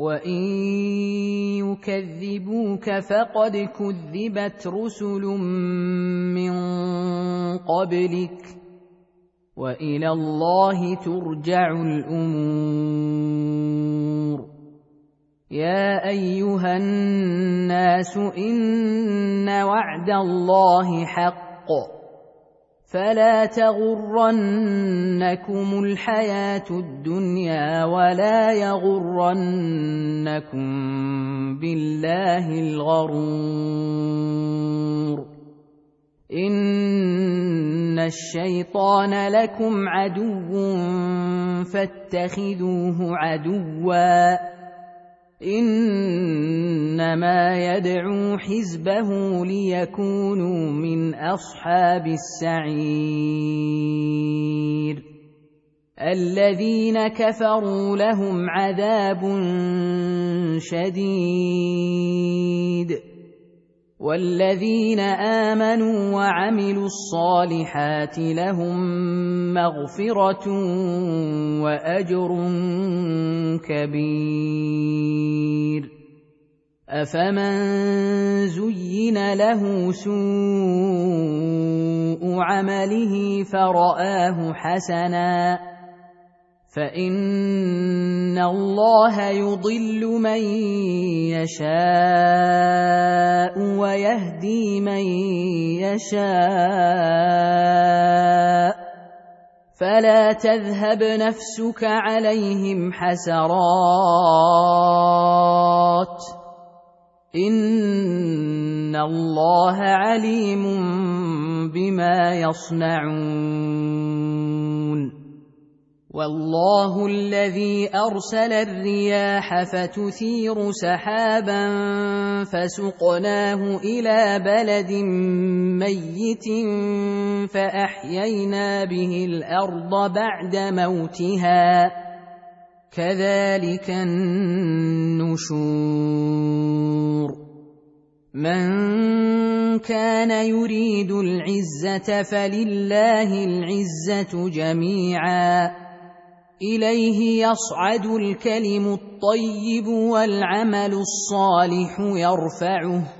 وان يكذبوك فقد كذبت رسل من قبلك والى الله ترجع الأمور يا ايها الناس ان وعد الله حق فلا تغرنكم الحياة الدنيا ولا يغرنكم بالله الغرور ان الشيطان لكم عدو فاتخذوه عدوا انما يدعو حزبه ليكونوا من اصحاب السعير الذين كفروا لهم عذاب شديد والذين امنوا وعملوا الصالحات لهم مغفره واجر كبير افمن زين له سوء عمله فراه حسنا فان الله يضل من يشاء ويهدي من يشاء فلا تذهب نفسك عليهم حسرات ان الله عليم بما يصنعون والله الذي ارسل الرياح فتثير سحابا فسقناه إلى بلد ميت فاحيينا به الأرض بعد موتها كذلك النشور من كان يريد العزه فلله العزه جميعا اليه يصعد الكلم الطيب والعمل الصالح يرفعه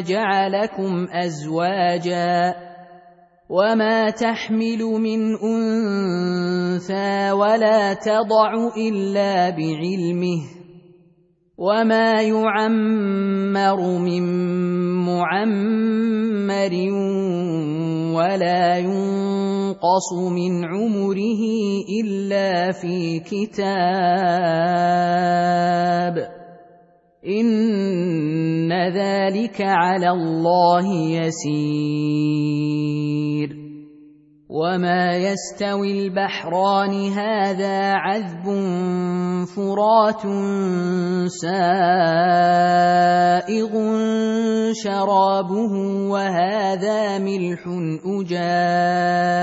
جعلكم أزواجا وما تحمل من أنثى ولا تضع إلا بعلمه وما يعمر من معمر ولا ينقص من عمره إلا في كتاب ان ذلك على الله يسير وما يستوي البحران هذا عذب فرات سائغ شرابه وهذا ملح اجاج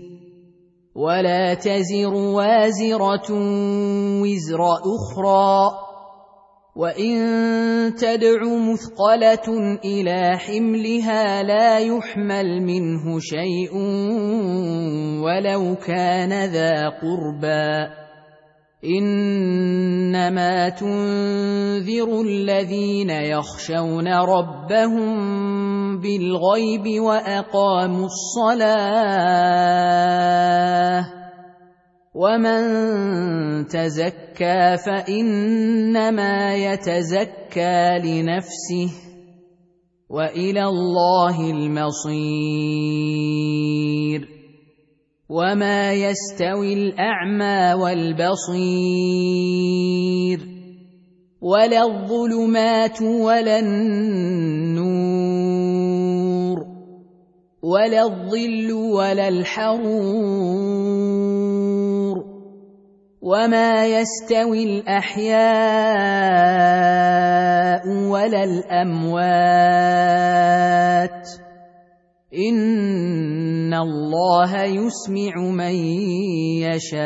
ولا تزر وازرة وزر أخرى. وإن تدع مثقلة إلى حملها لا يحمل منه شيء ولو كان ذا قربى. إنما تنذر الذين يخشون ربهم بالغيب وأقاموا الصلاة ومن تزكى فإنما يتزكى لنفسه وإلى الله المصير وما يستوي الأعمى والبصير ولا الظلمات ولا النور ولا الظل ولا الحرور وما يستوي الأحياء ولا الأموات إن الله يسمع من يشاء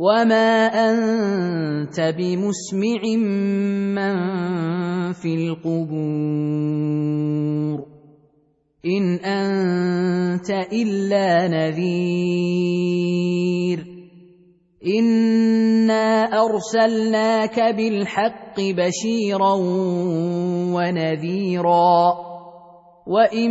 وما انت بمسمع من في القبور ان انت الا نذير انا ارسلناك بالحق بشيرا ونذيرا وان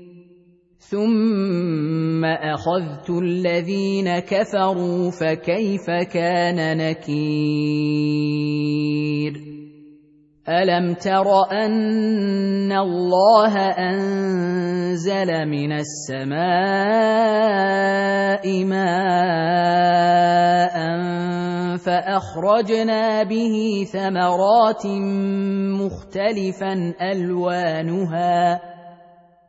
ثم اخذت الذين كفروا فكيف كان نكير الم تر ان الله انزل من السماء ماء فاخرجنا به ثمرات مختلفا الوانها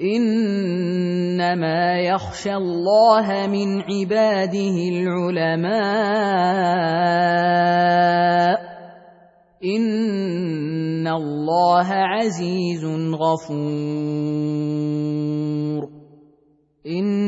إنما يخشى الله من عباده العلماء. إن الله عزيز غفور. إن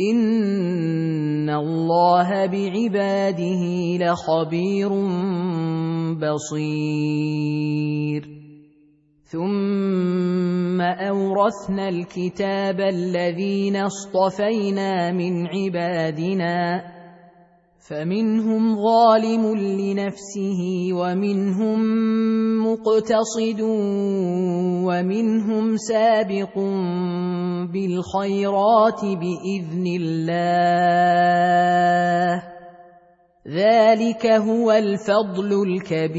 ان الله بعباده لخبير بصير. ثم اورثنا الكتاب الذين اصطفينا من عبادنا فمنهم ظالم لنفسه ومنهم مقتصد ومنهم سابق بالخيرات بإذن الله. ذلك هو الفضل الكبير.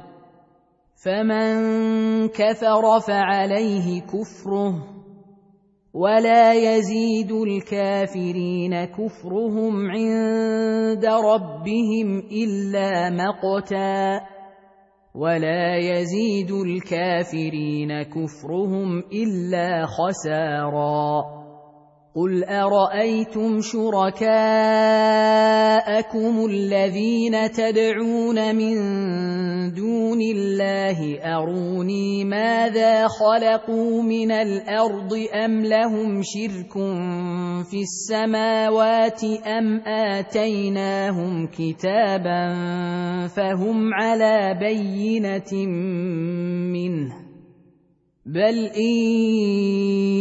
فمن كفر فعليه كفره ولا يزيد الكافرين كفرهم عند ربهم الا مقتا ولا يزيد الكافرين كفرهم الا خسارا قل ارايتم شركاءكم الذين تدعون من دون الله اروني ماذا خلقوا من الأرض ام لهم شرك في السماوات ام اتيناهم كتابا فهم على بينه منه بل ان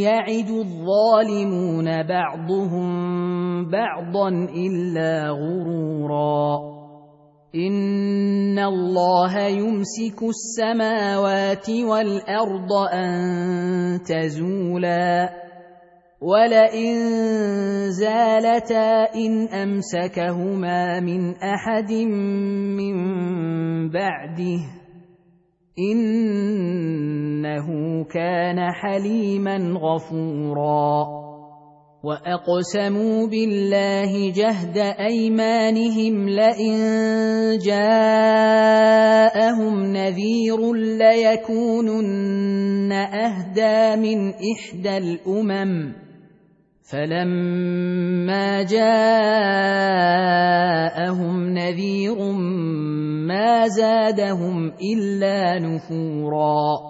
يعد الظالمون بعضهم بعضا الا غرورا ان الله يمسك السماوات والارض ان تزولا ولئن زالتا ان امسكهما من احد من بعده كان حليما غفورا وأقسموا بالله جهد أيمانهم لئن جاءهم نذير ليكونن أهدى من إحدى الأمم فلما جاءهم نذير ما زادهم إلا نفورا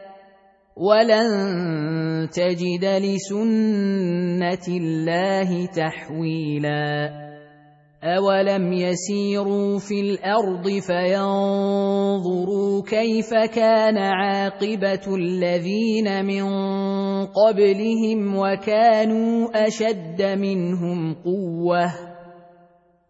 ولن تجد لسنه الله تحويلا اولم يسيروا في الأرض فينظروا كيف كان عاقبه الذين من قبلهم وكانوا اشد منهم قوه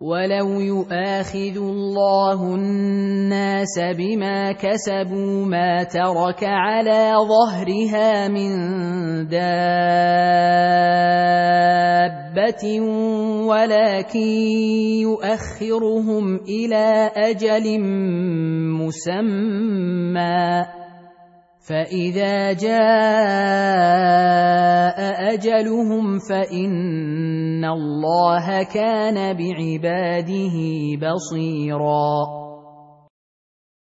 ولو يؤاخذ الله الناس بما كسبوا ما ترك على ظهرها من دابه ولكن يؤخرهم إلى أجل مسمى فاذا جاء اجلهم فان الله كان بعباده بصيرا